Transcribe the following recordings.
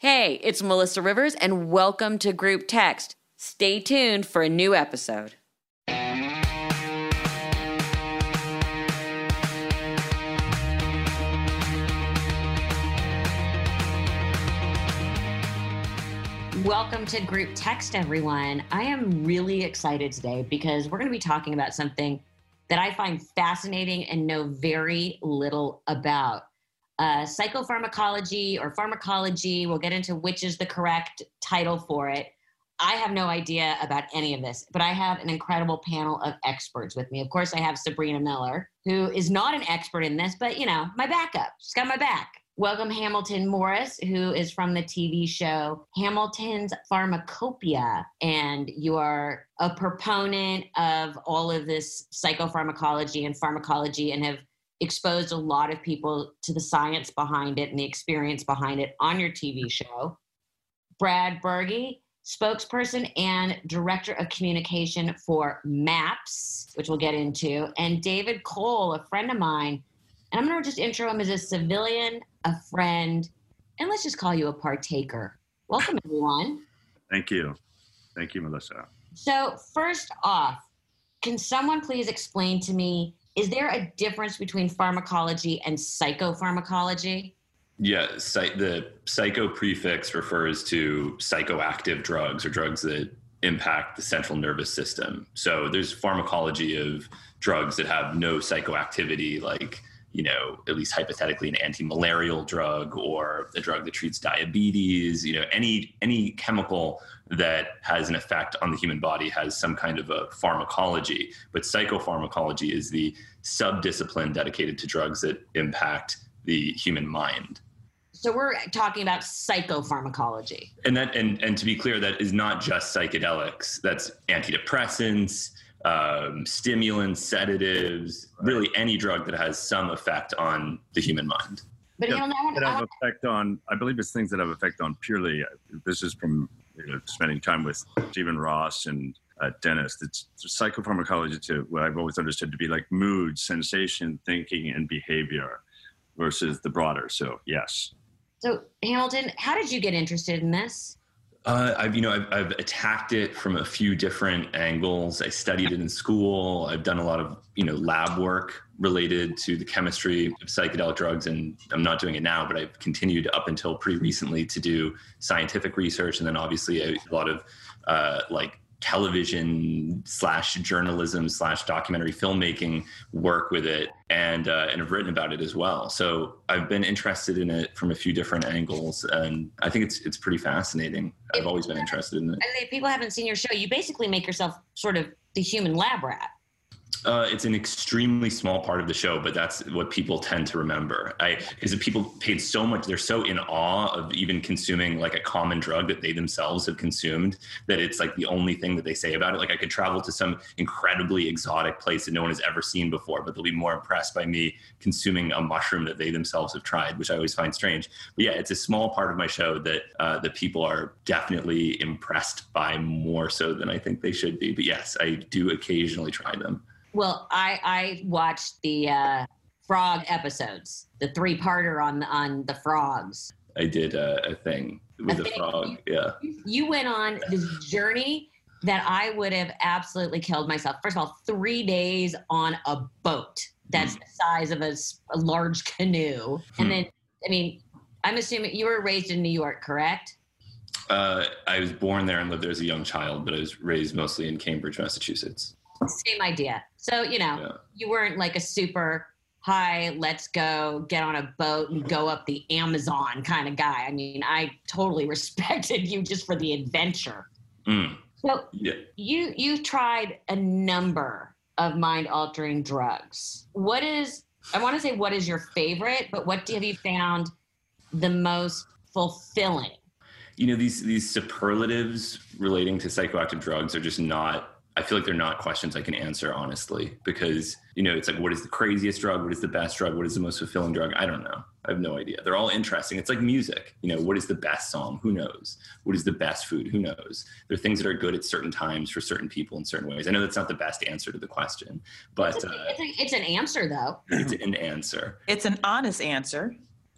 Hey, it's Melissa Rivers, and welcome to Group Text. Stay tuned for a new episode. Welcome to Group Text, everyone. I am really excited today because we're going to be talking about something that I find fascinating and know very little about uh, psychopharmacology or pharmacology. We'll get into which is the correct title for it. I have no idea about any of this, but I have an incredible panel of experts with me. Of course, I have Sabrina Miller, who is not an expert in this, but you know, my backup. She's got my back. Welcome Hamilton Morris, who is from the TV show Hamilton's Pharmacopoeia. And you are a proponent of all of this psychopharmacology and pharmacology and have exposed a lot of people to the science behind it and the experience behind it on your TV show. Brad Burge, spokesperson and director of communication for MAPS, which we'll get into, and David Cole, a friend of mine. And I'm going to just intro him as a civilian, a friend, and let's just call you a partaker. Welcome, everyone. Thank you. Thank you, Melissa. So, first off, can someone please explain to me is there a difference between pharmacology and psychopharmacology? Yeah, the psycho prefix refers to psychoactive drugs or drugs that impact the central nervous system. So there's pharmacology of drugs that have no psychoactivity, like you know, at least hypothetically, an anti-malarial drug or a drug that treats diabetes. You know, any any chemical that has an effect on the human body has some kind of a pharmacology. But psychopharmacology is the subdiscipline dedicated to drugs that impact the human mind. So we're talking about psychopharmacology. And that and and to be clear, that is not just psychedelics. That's antidepressants um, stimulants, sedatives, really any drug that has some effect on the human mind. But yeah, that have effect on, I believe it's things that have effect on purely, this is from you know, spending time with Stephen Ross and uh, Dennis. It's psychopharmacology to what I've always understood to be like mood, sensation, thinking, and behavior versus the broader. So, yes. So, Hamilton, how did you get interested in this? Uh, I've you know I've, I've, attacked it from a few different angles. I studied it in school. I've done a lot of you know lab work related to the chemistry of psychedelic drugs, and I'm not doing it now, but I've continued up until pretty recently to do scientific research, and then obviously a, lot of uh, like television slash journalism slash documentary filmmaking work with it and uh, and have written about it as well. So i've been interested in it from a few different angles and i think it's it's pretty fascinating. I've always been interested in it. And if people haven't seen your show you basically make yourself sort of the human lab rat uh, it's an extremely small part of the show, but that's what people tend to remember. I because people paid so much, they're so in awe of even consuming like a common drug that they themselves have consumed that it's like the only thing that they say about it. Like I could travel to some incredibly exotic place that no one has ever seen before, but they'll be more impressed by me consuming a mushroom that they themselves have tried, which I always find strange. But yeah, it's a small part of my show that uh, that people are definitely impressed by more so than I think they should be. But yes, I do occasionally try them. Well, I I watched the uh, frog episodes, the three parter on on the frogs. I did a, a thing with a, a frog. Yeah. You went on this journey that I would have absolutely killed myself. First of all, three days on a boat that's mm. the size of a, a large canoe, and hmm. then I mean, I'm assuming you were raised in New York, correct? Uh, I was born there and lived there as a young child, but I was raised mostly in Cambridge, Massachusetts. Same idea. So, you know, yeah. you weren't like a super high, let's go get on a boat and go up the Amazon kind of guy. I mean, I totally respected you just for the adventure. Mm. So yeah. you you tried a number of mind altering drugs. What is I want to say what is your favorite, but what have you found the most fulfilling? you know these these superlatives relating to psychoactive drugs are just not I feel like they're not questions I can answer honestly because you know it's like what is the craziest drug, what is the best drug, what is the most fulfilling drug? I don't know. I have no idea. They're all interesting. It's like music. You know, what is the best song? Who knows? What is the best food? Who knows? There are things that are good at certain times for certain people in certain ways. I know that's not the best answer to the question, but it's, a, uh, it's, a, it's an answer though. It's an answer. It's an honest answer.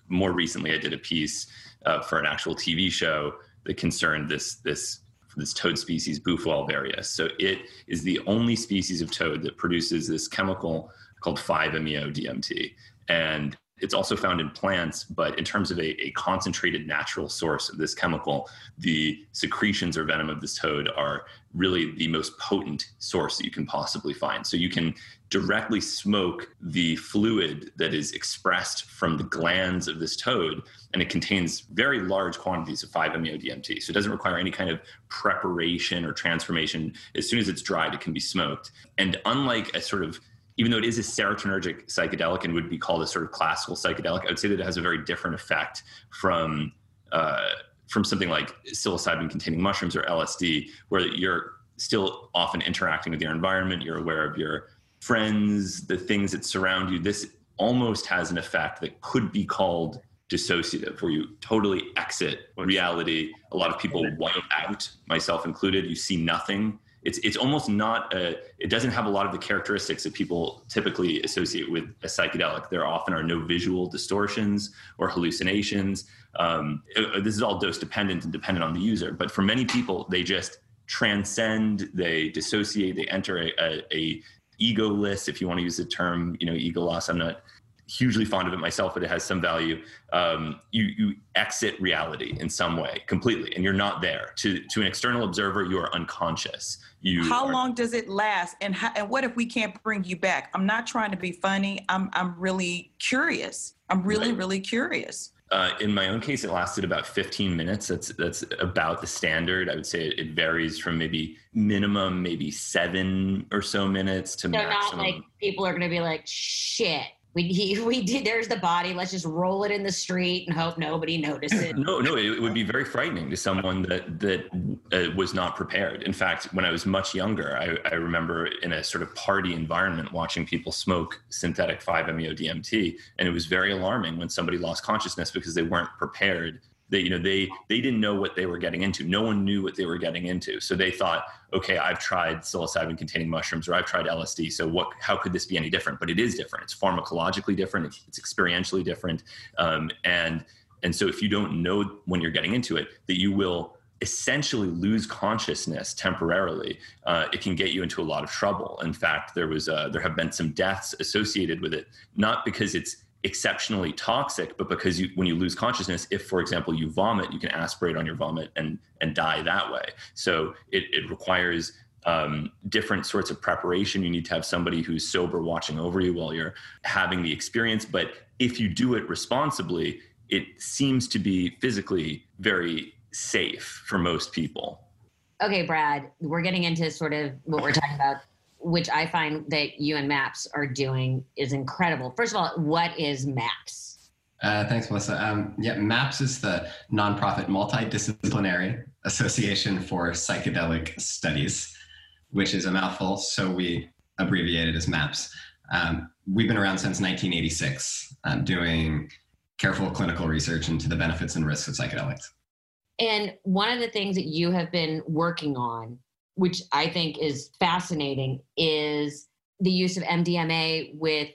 More recently, I did a piece uh, for an actual TV show that concerned this this this toad species, Bufo. So it is the only species of toad that produces this chemical called 5-MeO-DMT. And it's also found in plants, but in terms of a, a, concentrated natural source of this chemical, the secretions or venom of this toad are really the most potent source that you can possibly find. So you can directly smoke the fluid that is expressed from the glands of this toad, and it contains very large quantities of 5-MeO-DMT. So it doesn't require any kind of preparation or transformation. As soon as it's dried, it can be smoked. And unlike a sort of even though it is a serotonergic psychedelic and would be called a sort of classical psychedelic, I would say that it has a very different effect from uh, from something like psilocybin containing mushrooms or LSD, where you're still often interacting with your environment, you're aware of your friends, the things that surround you. This almost has an effect that could be called dissociative, where you totally exit reality. A lot of people wipe out, myself included. You see nothing it's it's almost not a, it doesn't have a lot of the characteristics that people typically associate with a psychedelic there often are no visual distortions or hallucinations um, it, this is all dose dependent and dependent on the user but for many people they just transcend they dissociate they enter a, a, a egoless if you want to use the term you know ego loss i'm not hugely fond of it myself, but it has some value. Um, you you exit reality in some way completely, and you're not there. To to an external observer, you are unconscious. You how are, long does it last, and how, and what if we can't bring you back? I'm not trying to be funny. I'm I'm really curious. I'm really right. really curious. Uh, in my own case, it lasted about 15 minutes. That's that's about the standard. I would say it, it varies from maybe minimum, maybe seven or so minutes to so maximum. not like people are going to be like, "Shit, we he, we did there's the body let's just roll it in the street and hope nobody notices. No no it would be very frightening to someone that that uh, was not prepared. In fact when i was much younger I, I remember in a sort of party environment watching people smoke synthetic 5-meo dmt and it was very alarming when somebody lost consciousness because they weren't prepared they you know they they didn't know what they were getting into. No one knew what they were getting into. So they thought okay i've tried psilocybin containing mushrooms or i've tried lsd so what how could this be any different? But it is different. It's pharmacologically different. It's, it's experientially different. Um, and and so if you don't know when you're getting into it that you will essentially lose consciousness temporarily, uh, it can get you into a lot of trouble. In fact, there was uh, there have been some deaths associated with it, not because it's exceptionally toxic but because you when you lose consciousness if for example you vomit you can aspirate on your vomit and and die that way. So it, it requires um, different sorts of preparation. You need to have somebody who's sober watching over you while you're having the experience. But if you do it responsibly it seems to be physically very safe for most people. Okay brad we're getting into sort of what we're talking about which I find that you and MAPS are doing is incredible. First of all, what is MAPS? Uh, thanks, Melissa. Um, yeah, MAPS is the nonprofit multidisciplinary association for psychedelic studies, which is a mouthful, so we abbreviate it as MAPS. Um, we've been around since 1986, um, doing careful clinical research into the benefits and risks of psychedelics. And one of the things that you have been working on which I think is fascinating, is the use of MDMA with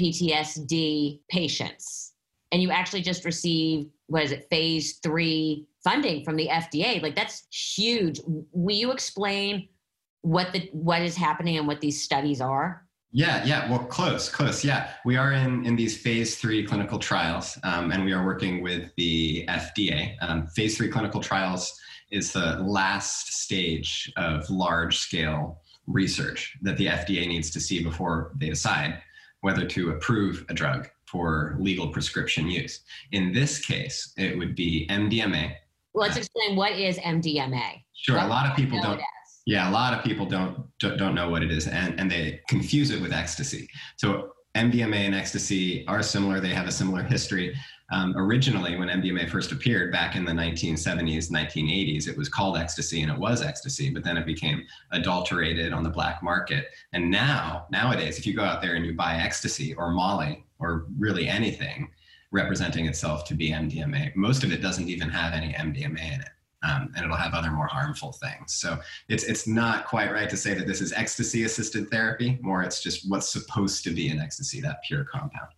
PTSD patients. And you actually just received, what is it, phase three funding from the FDA. Like that's huge. Will you explain what the what is happening and what these studies are? Yeah, yeah. Well, close, close. Yeah, we are in in these phase three clinical trials, um, and we are working with the FDA. Um, phase three clinical trials is the last stage of large scale research that the FDA needs to see before they decide whether to approve a drug for legal prescription use. In this case, it would be MDMA. Well, let's explain what is MDMA. Sure, what a lot of people don't. Yeah, a lot of people don't don't know what it is, and, and they confuse it with ecstasy. So MDMA and ecstasy are similar. They have a similar history. Um, originally, when MDMA first appeared back in the 1970s, 1980s, it was called ecstasy and it was ecstasy, but then it became adulterated on the black market. And now, nowadays, if you go out there and you buy ecstasy or Molly or really anything representing itself to be MDMA, most of it doesn't even have any MDMA in it. Um, and it'll have other more harmful things. So it's it's not quite right to say that this is ecstasy assisted therapy. More, it's just what's supposed to be an ecstasy, that pure compound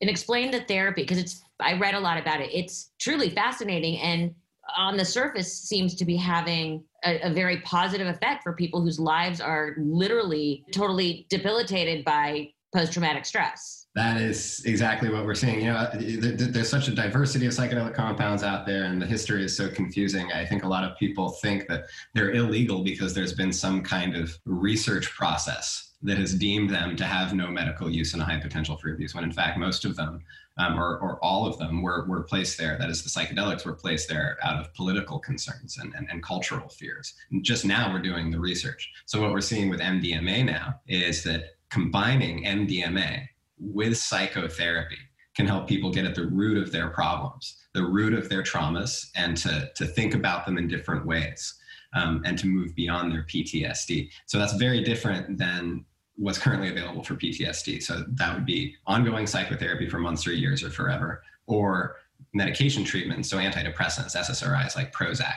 and explain the therapy because it's I read a lot about it. It's truly fascinating and on the surface seems to be having a, a, very positive effect for people whose lives are literally totally debilitated by post-traumatic stress. That is exactly what we're seeing. You know, there's such a diversity of psychedelic compounds out there, and the history is so confusing. I think a lot of people think that they're illegal because there's been some kind of research process that has deemed them to have no medical use and a high potential for abuse, when in fact most of them, um, or, or all of them, were, were placed there. That is, the psychedelics were placed there out of political concerns and, and, and cultural fears. And just now we're doing the research. So what we're seeing with MDMA now is that combining MDMA with psychotherapy can help people get at the root of their problems, the root of their traumas, and to, to think about them in different ways. Um, and to move beyond their PTSD. So that's very different than what's currently available for PTSD. So that would be ongoing psychotherapy for months or years or forever, or medication treatment, so antidepressants, SSRIs like Prozac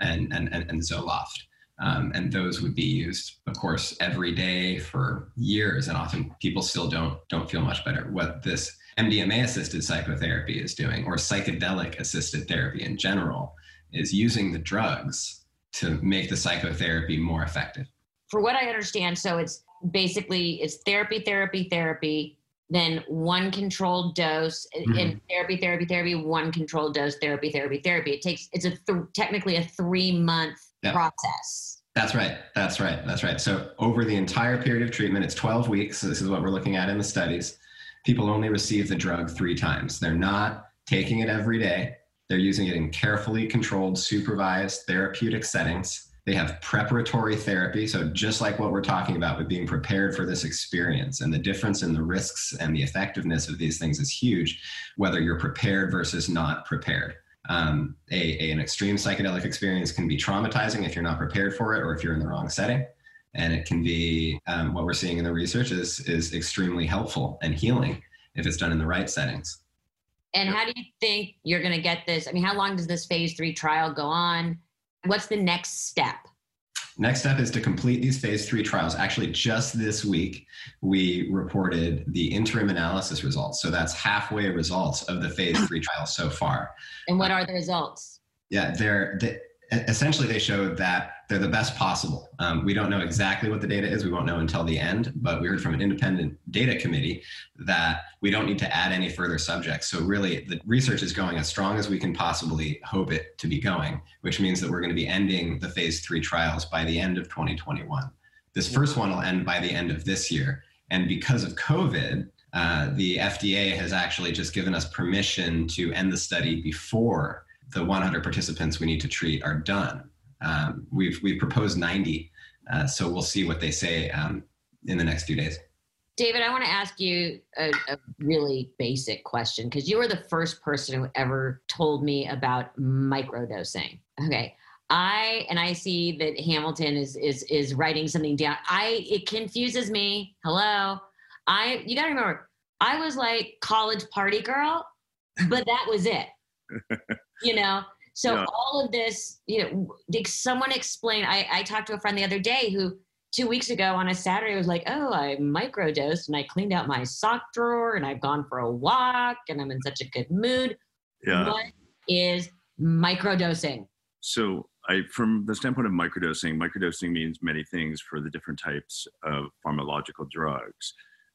and, and, and, and Zoloft. Um, and those would be used, of course, every day for years, and often people still don't don't feel much better. What this MDMA-assisted psychotherapy is doing, or psychedelic-assisted therapy in general, is using the drugs to make the psychotherapy more effective. For what I understand, so it's basically it's therapy, therapy, therapy, then one controlled dose mm-hmm. in therapy, therapy, therapy, one controlled dose, therapy, therapy, therapy. It takes it's a th- technically a three month yep. process. That's right. That's right. That's right. So over the entire period of treatment, it's 12 weeks. So this is what we're looking at in the studies. People only receive the drug three times. They're not taking it every day. They're using it in carefully controlled, supervised therapeutic settings. They have preparatory therapy. So, just like what we're talking about with being prepared for this experience, and the difference in the risks and the effectiveness of these things is huge, whether you're prepared versus not prepared. Um, a, a, an extreme psychedelic experience can be traumatizing if you're not prepared for it or if you're in the wrong setting. And it can be um, what we're seeing in the research is, is extremely helpful and healing if it's done in the right settings. And how do you think you're going to get this? I mean, how long does this phase three trial go on? What's the next step? Next step is to complete these phase three trials. Actually, just this week, we reported the interim analysis results. So that's halfway results of the phase three trials so far. And what are the results? Yeah, they're, they, essentially they showed that they're the best possible. Um, we don't know exactly what the data is. We won't know until the end, but we heard from an independent data committee that we don't need to add any further subjects. So really the research is going as strong as we can possibly hope it to be going, which means that we're going to be ending the phase three trials by the end of 2021. This first one will end by the end of this year. And because of COVID, uh, the FDA has actually just given us permission to end the study before the 100 participants we need to treat are done. Um, we've we've proposed 90, uh, so we'll see what they say um, in the next few days. David, I want to ask you a, a really basic question because you were the first person who ever told me about microdosing. Okay. I and I see that Hamilton is is is writing something down. I it confuses me. Hello. I you gotta remember, I was like college party girl, but that was it. you know so yeah. all of this you know did someone explain I, I talked to a friend the other day who two weeks ago on a saturday was like oh i microdosed and i cleaned out my sock drawer and i've gone for a walk and i'm in such a good mood yeah. what is microdosing so I, from the standpoint of microdosing, microdosing means many things for the different types of pharmacological drugs.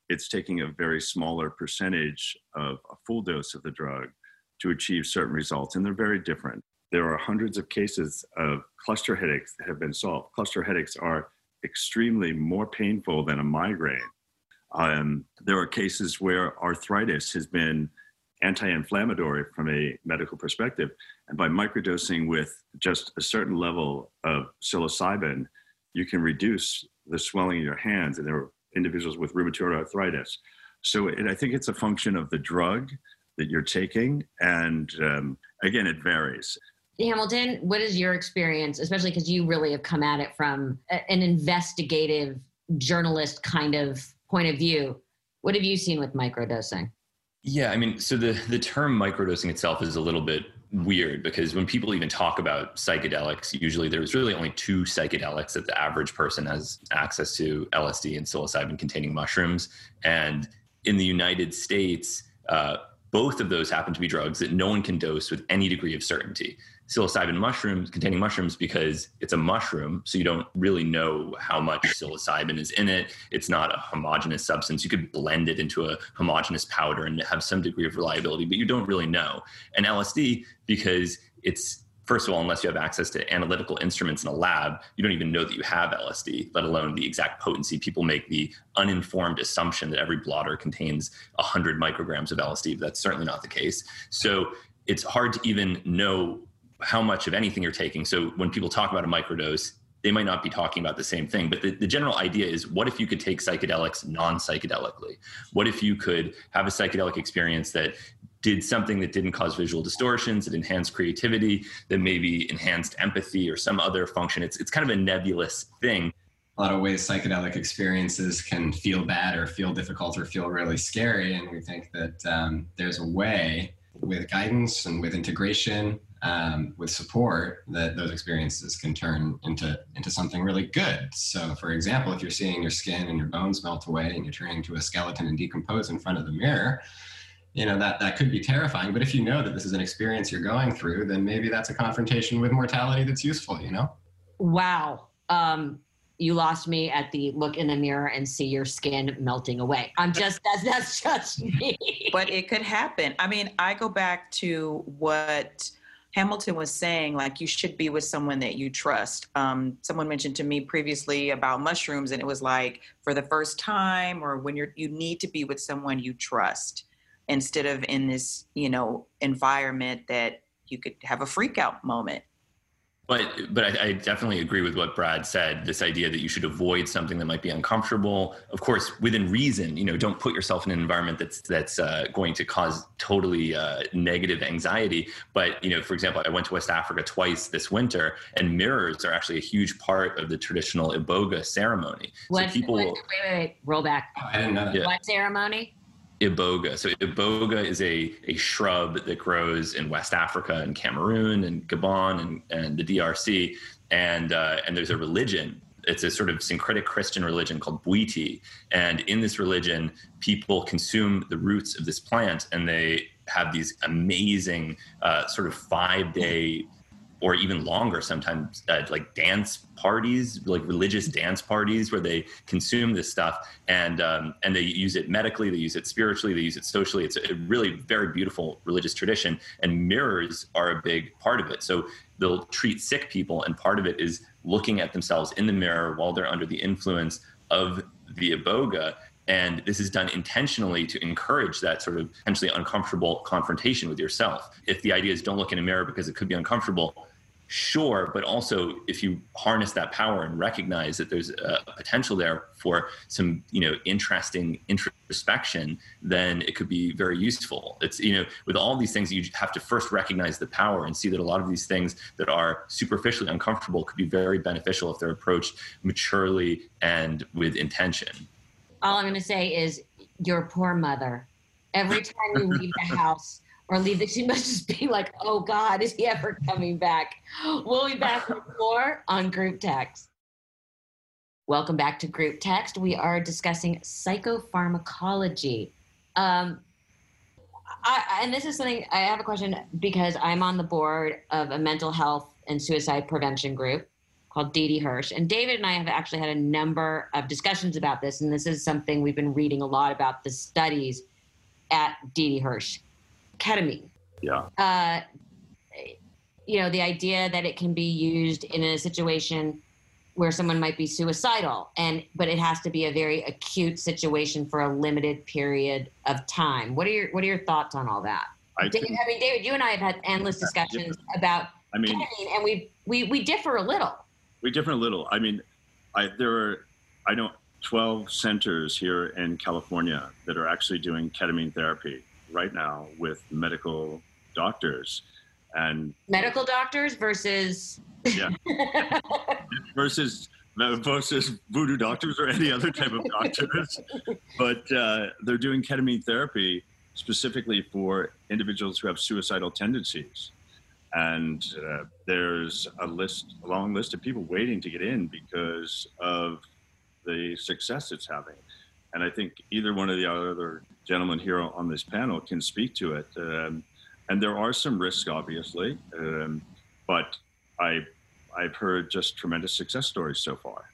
It's taking a very smaller percentage of a full dose of the drug to achieve certain results, and they're very different. There are hundreds of cases of cluster headaches that have been solved. Cluster headaches are extremely more painful than a migraine. Um, there are cases where arthritis has been anti-inflammatory from a medical perspective, and by microdosing with just a certain level of psilocybin, you can reduce the swelling in your hands. And there are individuals with rheumatoid arthritis, So it, I think it's a function of the drug that you're taking, and um, again, it varies. Hamilton, what is your experience, especially because you really have come at it from a, an investigative journalist kind of point of view? What have you seen with microdosing? Yeah, I mean, so the the term microdosing itself is a little bit weird because when people even talk about psychedelics, usually there's really only two psychedelics that the average person has access to: LSD and psilocybin containing mushrooms. And in the United States, uh, both of those happen to be drugs that no one can dose with any degree of certainty. Psilocybin mushrooms containing mushrooms because it's a mushroom so you don't really know how much psilocybin is in it. It's not a homogeneous substance. You could blend it into a homogeneous powder and have some degree of reliability but you don't really know. And lsd because it's first of all unless you have access to analytical instruments in a lab you don't even know that you have lsd let alone the exact potency people make the uninformed assumption that every blotter contains 100 micrograms of lsd but that's certainly not the case so it's hard to even know how much of anything you're taking. So when people talk about a microdose, they might not be talking about the same thing. But the, the general idea is what if you could take psychedelics non psychedelically? What if you could have a psychedelic experience that did something that didn't cause visual distortions, that enhanced creativity, that maybe enhanced empathy or some other function? It's, it's kind of a nebulous thing. A lot of ways psychedelic experiences can feel bad or feel difficult or feel really scary. And we think that um, there's a way with guidance and with integration um, with support that those experiences can turn into into something really good so for example if you're seeing your skin and your bones melt away and you're turning into a skeleton and decompose in front of the mirror you know that that could be terrifying but if you know that this is an experience you're going through then maybe that's a confrontation with mortality that's useful you know wow um you lost me at the look in the mirror and see your skin melting away. I'm just that's that's just me. But it could happen. I mean, I go back to what Hamilton was saying, like you should be with someone that you trust. Um, someone mentioned to me previously about mushrooms, and it was like for the first time, or when you're you need to be with someone you trust, instead of in this you know environment that you could have a freak out moment. But but I, I, definitely agree with what Brad said. This idea that you should avoid something that might be uncomfortable. Of course, within reason. You know, don't put yourself in an environment that's that's uh, going to cause totally uh, negative anxiety. But you know, for example, I went to West Africa twice this winter, and mirrors are actually a huge part of the traditional iboga ceremony. What, so people what, wait, wait, wait, roll back. Oh, I didn't know that. Yeah. What ceremony? Iboga. So iboga is a, a shrub that grows in West Africa and Cameroon and Gabon and, and the DRC. And, uh, and there's a religion. It's a sort of syncretic Christian religion called Bwiti. And in this religion, people consume the roots of this plant and they have these amazing uh, sort of five day or even longer sometimes uh, like dance parties like religious dance parties where they consume this stuff and um, and they use it medically they use it spiritually they use it socially. It's a really very beautiful religious tradition and mirrors are a big part of it. So they'll treat sick people and part of it is looking at themselves in the mirror while they're under the influence of the iboga and this is done intentionally to encourage that sort of potentially uncomfortable confrontation with yourself. If the idea is don't look in a mirror because it could be uncomfortable, sure but also if you harness that power and recognize that there's a potential there for some you know interesting introspection then it could be very useful. It's you know with all these things you have to first recognize the power and see that a lot of these things that are superficially uncomfortable could be very beneficial if they're approached maturely and with intention. All i'm going to say is your poor mother. Every time you leave the house or leave that she must just be like, oh God, is he ever coming back? We'll be back with more on group text. Welcome back to group text. We are discussing psychopharmacology. Um, I, and this is something I have a question because I'm on the board of a mental health and suicide prevention group called Didi Hirsch. And David and I have actually had a number of discussions about this. And this is something we've been reading a lot about the studies at Didi Hirsch ketamine. Yeah. Uh, you know, the idea that it can be used in a situation where someone might be suicidal and but it has to be a very acute situation for a limited period of time. What are your what are your thoughts on all that? I, I mean, David, you and I have had endless discussions yeah. about I mean, ketamine, and we we we differ a little. We differ a little. I mean, I there are I don't 12 centers here in California that are actually doing ketamine therapy right now with medical doctors and medical doctors versus yeah. Versus versus voodoo doctors or any other type of doctors. But uh, they're doing ketamine therapy specifically for individuals who have suicidal tendencies. And uh, there's a list a long list of people waiting to get in because of the success it's having and i think either one of the other gentlemen here on this panel can speak to it um, and there are some risks, obviously, um, but I, I've heard just tremendous success stories so far,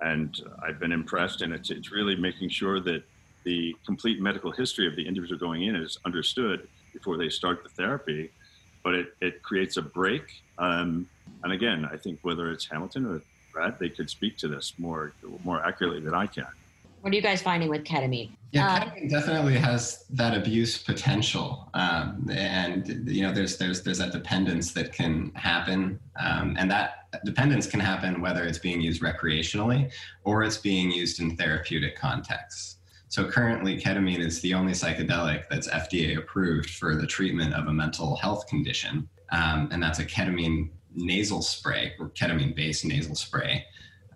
and I've been impressed. And it's it's really making sure that the complete medical history of the individual going in is understood before they start the therapy. But it, it creates a break. Um, and again, I think whether it's Hamilton or Brad, they could speak to this more more accurately than I can. What are you guys finding with ketamine? Yeah, uh, ketamine definitely has that abuse potential, um, and you know, there's there's there's that dependence that can happen, um, and that dependence can happen whether it's being used recreationally or it's being used in therapeutic contexts. So currently, ketamine is the only psychedelic that's FDA approved for the treatment of a mental health condition, um, and that's a ketamine nasal spray or ketamine-based nasal spray.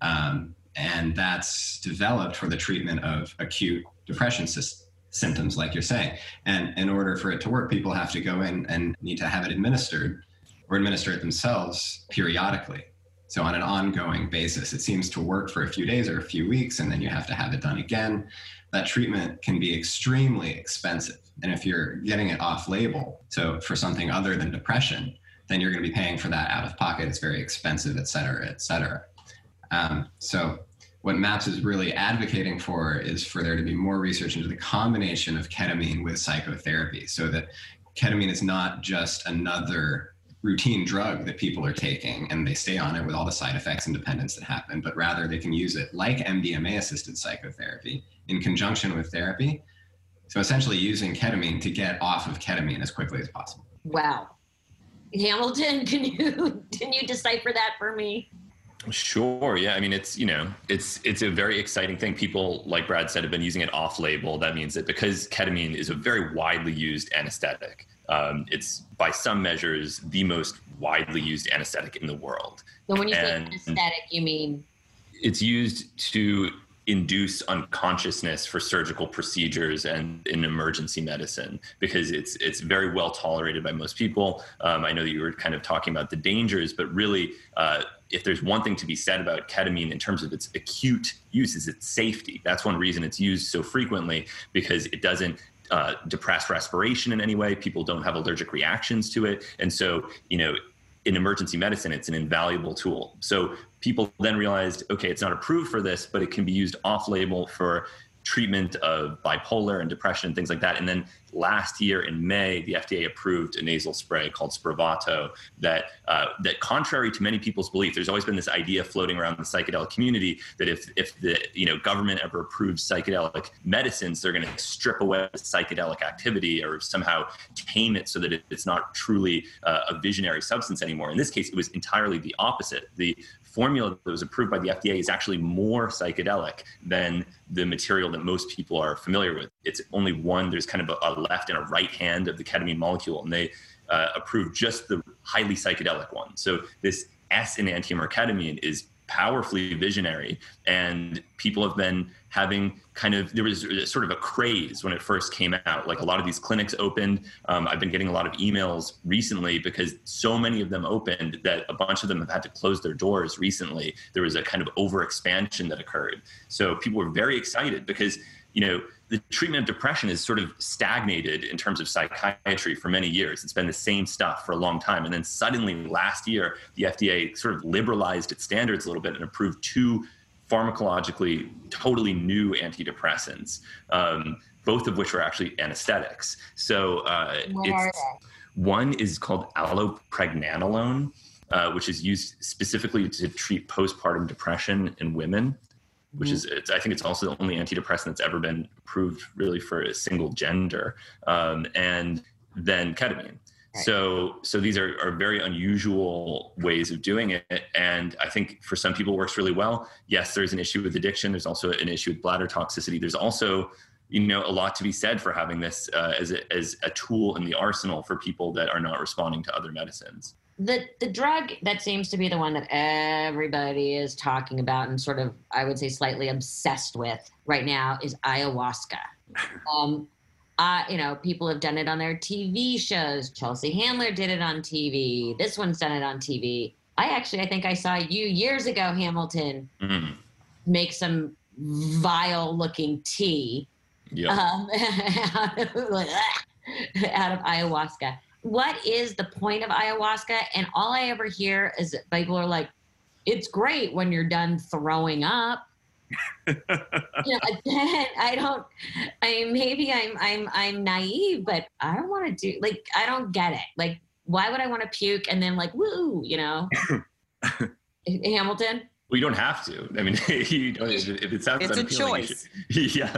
Um, and that's developed for the treatment of acute depression sy- symptoms, like you're saying. And in order for it to work, people have to go in and need to have it administered or administer it themselves periodically. So, on an ongoing basis, it seems to work for a few days or a few weeks, and then you have to have it done again. That treatment can be extremely expensive. And if you're getting it off label, so for something other than depression, then you're going to be paying for that out of pocket. It's very expensive, et cetera, et cetera. Um, so what MAPS is really advocating for is for there to be more research into the combination of ketamine with psychotherapy so that ketamine is not just another routine drug that people are taking and they stay on it with all the side effects and dependence that happen, but rather they can use it like MDMA assisted psychotherapy in conjunction with therapy. So essentially using ketamine to get off of ketamine as quickly as possible. Wow. Hamilton, can you can you decipher that for me? Sure. Yeah. I mean, it's you know, it's it's a very exciting thing. People, like Brad said, have been using it off-label. That means that because ketamine is a very widely used anesthetic, um, it's by some measures the most widely used anesthetic in the world. So when you and say anesthetic, you mean it's used to induce unconsciousness for surgical procedures and in emergency medicine because it's it's very well tolerated by most people. Um, I know that you were kind of talking about the dangers, but really, uh, if there's one thing to be said about ketamine in terms of its acute use, is its safety. That's one reason it's used so frequently because it doesn't uh, depress respiration in any way. People don't have allergic reactions to it, and so you know in emergency medicine, it's an invaluable tool. So people then realized, okay, it's not approved for this, but it can be used off label for treatment of bipolar and depression and things like that. And then last year in May, the FDA approved a nasal spray called Spravato that uh, that contrary to many people's belief, there's always been this idea floating around the psychedelic community that if if the you know government ever approves psychedelic medicines, they're going to strip away the psychedelic activity or somehow tame it so that it's not truly uh, a visionary substance anymore. In this case, it was entirely the opposite. The formula that was approved by the FDA is actually more psychedelic than the material that most people are familiar with. It's only one, there's kind of a, a left and a right hand of the ketamine molecule, and they uh, approved just the highly psychedelic one. So this S in enantiomer ketamine is powerfully visionary. And people have been having kind of there was sort of a craze when it first came out. Like a lot of these clinics opened. Um, i've been getting a lot of emails recently because so many of them opened that a bunch of them have had to close their doors recently. There was a kind of overexpansion that occurred. So people were very excited because you know the treatment of depression is sort of stagnated in terms of psychiatry for many years. It's been the same stuff for a long time. And then suddenly last year, the FDA sort of liberalized its standards a little bit and approved two pharmacologically totally new antidepressants, um, both of which are actually anesthetics. So uh, one is called allopregnanolone. Uh, which is used specifically to treat postpartum depression in women which mm-hmm. is it's, I think it's also the only antidepressant that's ever been approved really for a single gender, um, and then ketamine. So, so these are, are very unusual ways of doing it. And I think for some people works really well. Yes, there's an issue with addiction. There's also an issue with bladder toxicity. There's also, you know, a lot to be said for having this uh, as, a, as a tool in the arsenal for people that are not responding to other medicines. The, the drug that seems to be the one that everybody is talking about and sort of, I would say, slightly obsessed with right now is ayahuasca. Um, uh, you know, people have done it on their TV shows. Chelsea Handler did it on TV. This one's done it on TV. I actually, I think I saw you years ago, Hamilton, mm-hmm. make some vile looking tea yep. um, out, of, out of ayahuasca. What is the point of ayahuasca? And all I ever hear is that people are like, it's great when you're done throwing up you know, again, I don't. I mean, maybe I'm I'm I'm naive, but I don't want to do like I don't get it. Like, why would I want to puke and then like woo? You know, Hamilton. Well, you don't have to. I mean, you know, if it sounds it's a choice. Should, yeah,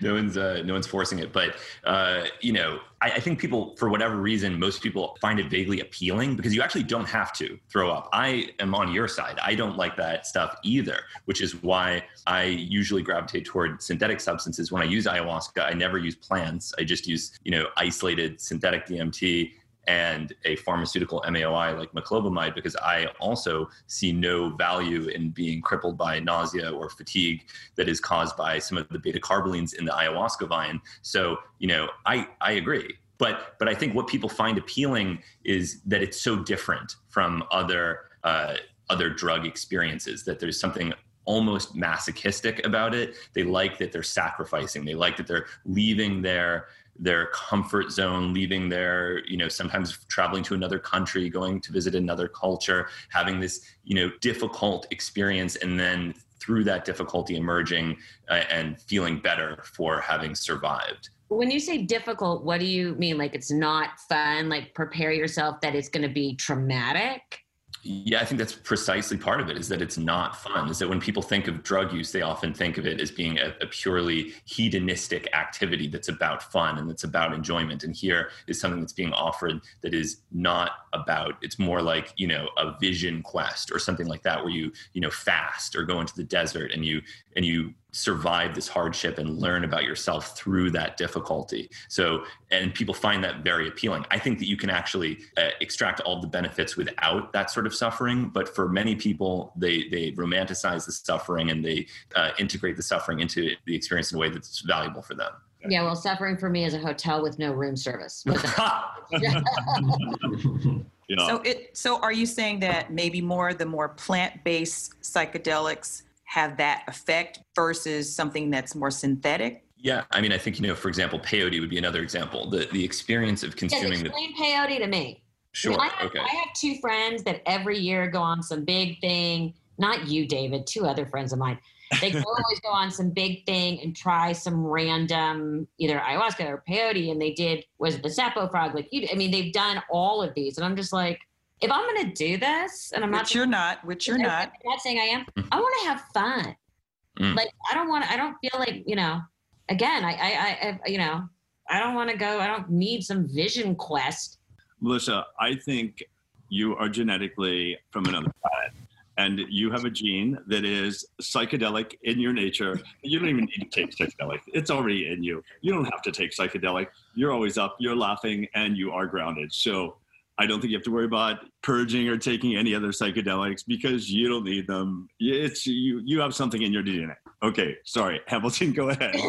no one's uh, no one's forcing it. But uh, you know, I, I, think people, for whatever reason, most people find it vaguely appealing because you actually don't have to throw up. I am on your side. I don't like that stuff either, which is why I usually gravitate toward synthetic substances. When I use ayahuasca, I never use plants. I just use you know isolated synthetic DMT and a pharmaceutical MAOI like moclobemide because I also see no value in being crippled by nausea or fatigue that is caused by some of the beta carbolines in the ayahuasca vine. So, you know, I, I agree. But, but I think what people find appealing is that it's so different from other, uh, other drug experiences, that there's something almost masochistic about it. They like that they're sacrificing. They like that they're leaving their their comfort zone leaving their you know sometimes traveling to another country going to visit another culture having this you know difficult experience and then through that difficulty emerging uh, and feeling better for having survived. When you say difficult what do you mean? Like it's not fun? Like prepare yourself that it's going to be traumatic yeah, I think that's precisely part of it is that it's not fun. Is that when people think of drug use, they often think of it as being a, a, purely hedonistic activity that's about fun and that's about enjoyment. And here is something that's being offered that is not about, it's more like, you know, a vision quest or something like that, where you, you know, fast or go into the desert and you, and you survive this hardship and learn about yourself through that difficulty. So, and people find that very appealing. I think that you can actually uh, extract all the benefits without that sort of suffering. But for many people, they they romanticize the suffering and they uh, integrate the suffering into the experience in a way that's valuable for them. Yeah, well, suffering for me is a hotel with no room service. yeah. So it so are you saying that maybe more the more plant-based psychedelics have that effect versus something that's more synthetic? Yeah, I mean, I think you know, for example, peyote would be another example. The the experience of consuming yeah, explain the peyote to me. Sure. I, mean, I have, okay. I have two friends that every year go on some big thing. Not you, David. Two other friends of mine. They always go on some big thing and try some random either ayahuasca or peyote. And they did was it the Sapo frog? Like you, I mean, they've done all of these, and I'm just like, if I'm going to do this, and I'm which not, you're not, which you're not, I'm not saying I am. Mm. I want to have fun. Mm. Like I don't want. I don't feel like you know. Again, I, I, I, you know, I don't want to go. I don't need some vision quest. Melissa, I think you are genetically from another planet. And you have a gene that is psychedelic in your nature. You don't even need to take psychedelic. It's already in you. You don't have to take psychedelic. You're always up, you're laughing, and you are grounded. So I don't think you have to worry about purging or taking any other psychedelics because you don't need them. It's you. You have something in your DNA. Okay, sorry, Hamilton. Go ahead.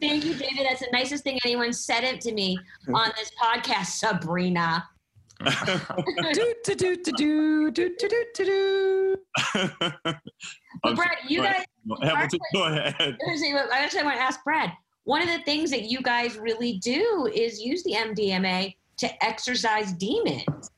Thank you, David. That's the nicest thing anyone said it to me on this podcast, Sabrina. do, do, do, do, do, do, do, do. But Brad, you guys. Hamilton, go ahead. I actually want to ask Brad one of the things that you guys really do is use the MDMA to exorcise demons.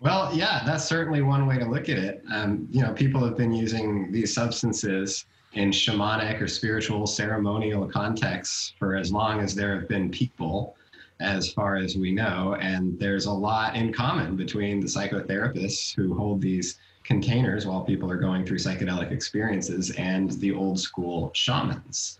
Well, yeah, that's certainly one way to look at it. Um, you know, people have been using these substances in shamanic or spiritual ceremonial contexts for as long as there have been people, as far as we know. And there's a lot in common between the psychotherapists who hold these containers while people are going through psychedelic experiences and the old school shamans.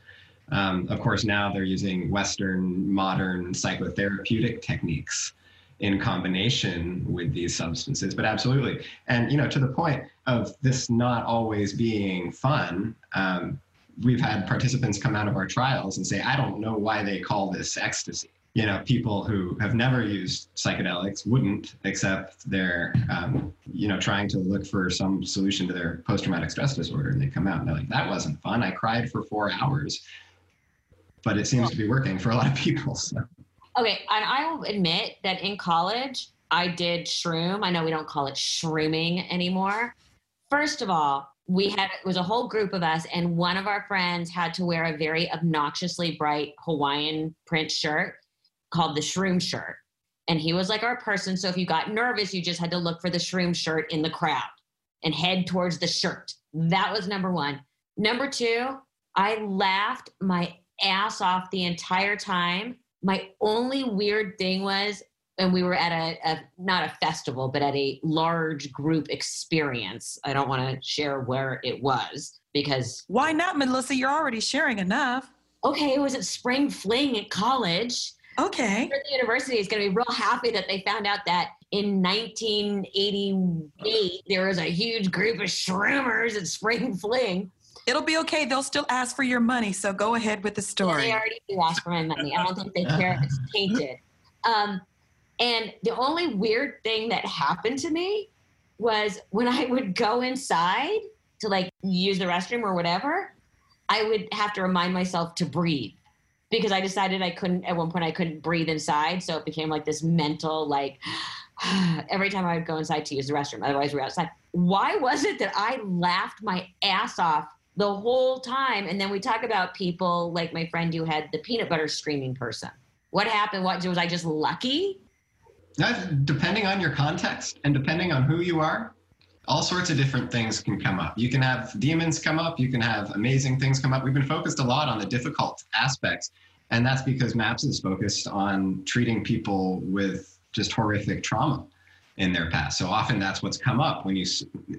Um, of course, now they're using Western modern psychotherapeutic techniques in combination with these substances. But absolutely, and you know, to the point of this not always being fun. Um, we've had participants come out of our trials and say, "I don't know why they call this ecstasy." you know, people who have never used psychedelics wouldn't, except they're, um, you know, trying to look for some solution to their post-traumatic stress disorder, and they come out and they're like, "That wasn't fun. I cried for four hours," but it seems to be working for a lot of people. So. Okay, and I will admit that in college I did shroom. I know we don't call it shrooming anymore. First of all, we had it was a whole group of us, and one of our friends had to wear a very obnoxiously bright Hawaiian print shirt called the shroom shirt. And he was like our person. So if you got nervous, you just had to look for the shroom shirt in the crowd and head towards the shirt. That was number one. Number two, I laughed my ass off the entire time. My only weird thing was, and we were at a, a not a festival, but at a large group experience. I don't want to share where it was because. Why not, Melissa? You're already sharing enough. Okay, it was at Spring Fling at college Okay. The university is going to be real happy that they found out that in 1988 there was a huge group of shroomers at Spring Fling. It'll be okay. They'll still ask for your money, so go ahead with the story. Yeah, they already do ask for my money. I don't think they care if it's tainted. Um, and the only weird thing that happened to me was when I would go inside to like use the restroom or whatever, I would have to remind myself to breathe because I decided I couldn't at one point I couldn't breathe inside, so it became like this mental like every time I would go inside to use the restroom. Otherwise, we are outside. Why was it that I laughed my ass off the whole time? And then we talk about people like my friend who had the peanut butter screaming person. What happened? What was I just lucky? depending on your context and depending on who you are, all sorts of different things can come up. You can have demons come up, you can have amazing things come up. We've been focused a lot on the difficult aspects, and that's because MAPS is focused on treating people with just horrific trauma in their past. So often that's what's come up when you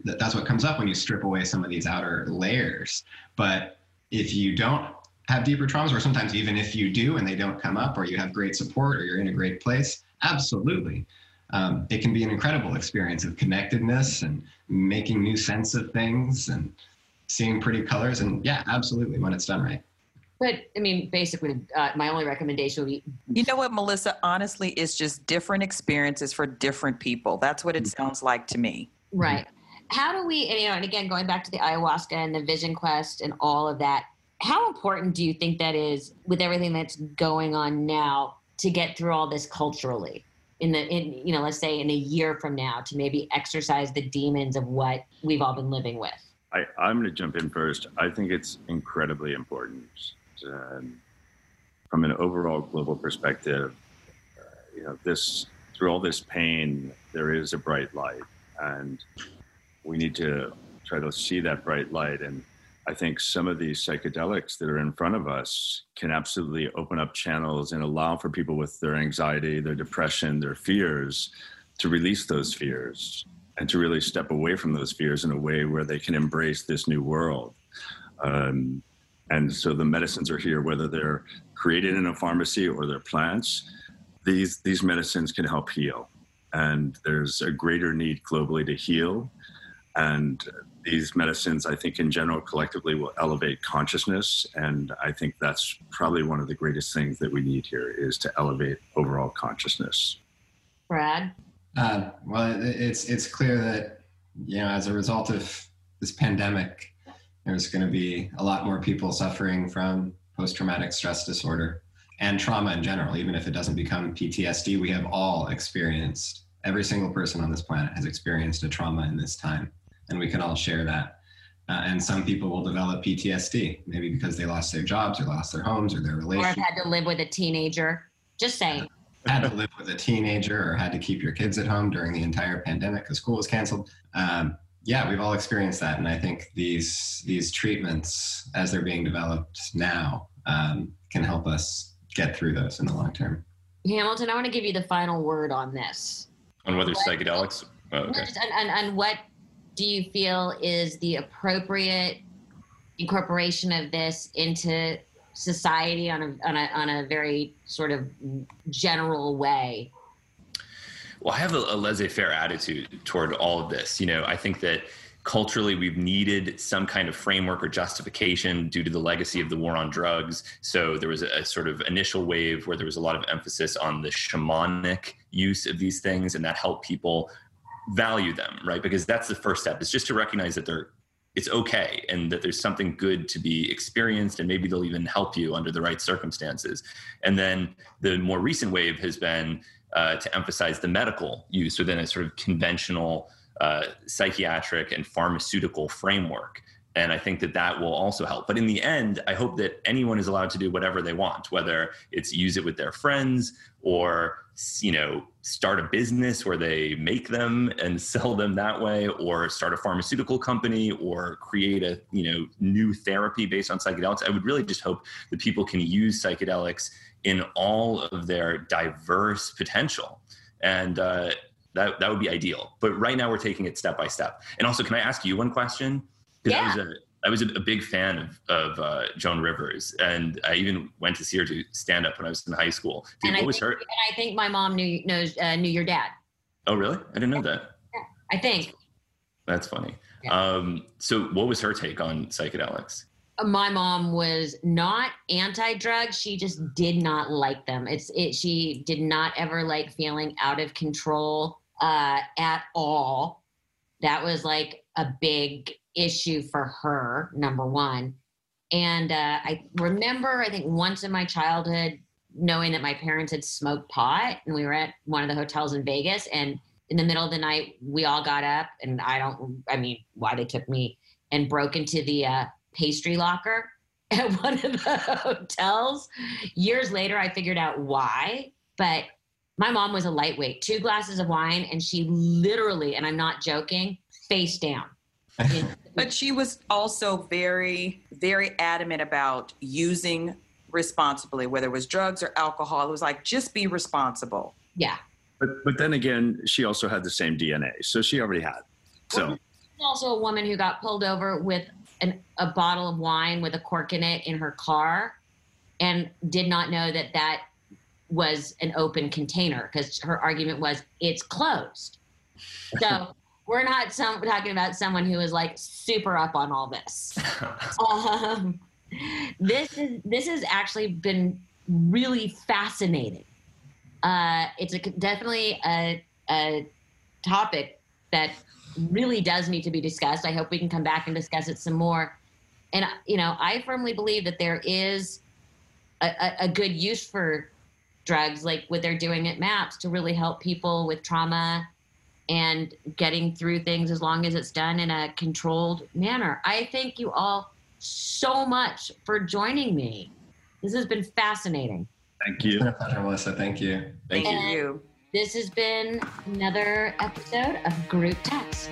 that's what comes up when you strip away some of these outer layers. But if you don't have deeper traumas or sometimes even if you do and they don't come up or you have great support or you're in a great place, absolutely um, it can be an incredible experience of connectedness and making new sense of things and seeing pretty colors. And yeah, absolutely, when it's done right. But I mean, basically, uh, my only recommendation would be. You know what, Melissa? Honestly, it's just different experiences for different people. That's what it mm-hmm. sounds like to me. Right. How do we, and, you know, and again, going back to the ayahuasca and the vision quest and all of that, how important do you think that is with everything that's going on now to get through all this culturally? in the in you know let's say in a year from now to maybe exercise the demons of what we've all been living with I, i'm going to jump in first i think it's incredibly important um, from an overall global perspective uh, you know this through all this pain there is a bright light and we need to try to see that bright light and I think some of these psychedelics that are in front of us can absolutely open up channels and allow for people with their anxiety, their depression, their fears to release those fears and to really step away from those fears in a way where they can embrace this new world. Um, and so the medicines are here, whether they're created in a pharmacy or they're plants. These these medicines can help heal, and there's a greater need globally to heal. And these medicines, I think, in general, collectively will elevate consciousness. And I think that's probably one of the greatest things that we need here is to elevate overall consciousness. Brad? Uh, well, it's, it's clear that, you know, as a result of this pandemic, there's going to be a lot more people suffering from post traumatic stress disorder and trauma in general, even if it doesn't become PTSD. We have all experienced, every single person on this planet has experienced a trauma in this time and we can all share that. Uh, and some people will develop PTSD, maybe because they lost their jobs or lost their homes or their relationship. Or had to live with a teenager. Just saying. had to live with a teenager or had to keep your kids at home during the entire pandemic because school was canceled. Um, yeah, we've all experienced that, and I think these these treatments, as they're being developed now, um, can help us get through those in the long term. Hamilton, I want to give you the final word on this. On whether what, psychedelics. Oh, okay. and, and, and what do you feel is the appropriate incorporation of this into society on a, on a on a very sort of general way well i have a, a laissez-faire attitude toward all of this. You know i think that culturally we've needed some kind of framework or justification due to the legacy of the war on drugs. So there was a, a, sort of initial wave where there was a lot of emphasis on the shamanic use of these things and that helped people value them right? Because that's the first step. Is just to recognize that they're it's okay and that there's something good to be experienced and maybe they'll even help you under the right circumstances. And then the more recent wave has been uh, to emphasize the medical use within a sort of conventional uh, psychiatric and pharmaceutical framework. And I think that that will also help. But in the end, I hope that anyone is allowed to do whatever they want, whether it's use it with their friends or, you know, start a business where they make them and sell them that way, or start a pharmaceutical company or create a, you know, new therapy based on psychedelics. I would really just hope that people can use psychedelics in all of their diverse potential. And, uh, that that would be ideal. But right now we're taking it step by step. And also, can I ask you one question? Yeah. I was a I was a, big fan of of uh, Joan Rivers, and I even went to see her do stand up when I was in high school. Dude, and what I was think, her? And I think my mom knew knows uh, knew your dad. Oh, really? I didn't know that. I think. That's funny. Yeah. Um, so, what was her take on psychedelics? My mom was not anti-drug she just did not like them it's it she did not ever like feeling out of control uh, at all. That was like a big issue for her, number one. And uh, I remember, I think once in my childhood, knowing that my parents had smoked pot, and we were at one of the hotels in Vegas, and in the middle of the night, we all got up, and I don't, I mean, why they took me and broke into the uh, pastry locker at one of the hotels. Years later, I figured out why, but my mom was a lightweight, two glasses of wine, and she literally, and I'm not joking, face down. but she was also very, very adamant about using responsibly, whether it was drugs or alcohol. It was like, just be responsible. Yeah. But but then again, she also had the same DNA, so she already had. So also a woman who got pulled over with an, a bottle of wine with a cork in it in her car, and did not know that that was an open container because her argument was it's closed. So we're not some, talking about someone who is like super up on all this. um, this is this has actually been really fascinating. Uh, it's a, definitely a, a topic that really does need to be discussed. I hope we can come back and discuss it some more. And you know, I firmly believe that there is a, a, a good use for drugs like what they're doing at MAPS to really help people with trauma and getting through things as long as it's done in a controlled manner. I thank you all so much for joining me. This has been fascinating. Thank you. It's been a pleasure, Melissa. Thank you. Thank Thank you. you. This has been another episode of Group Text.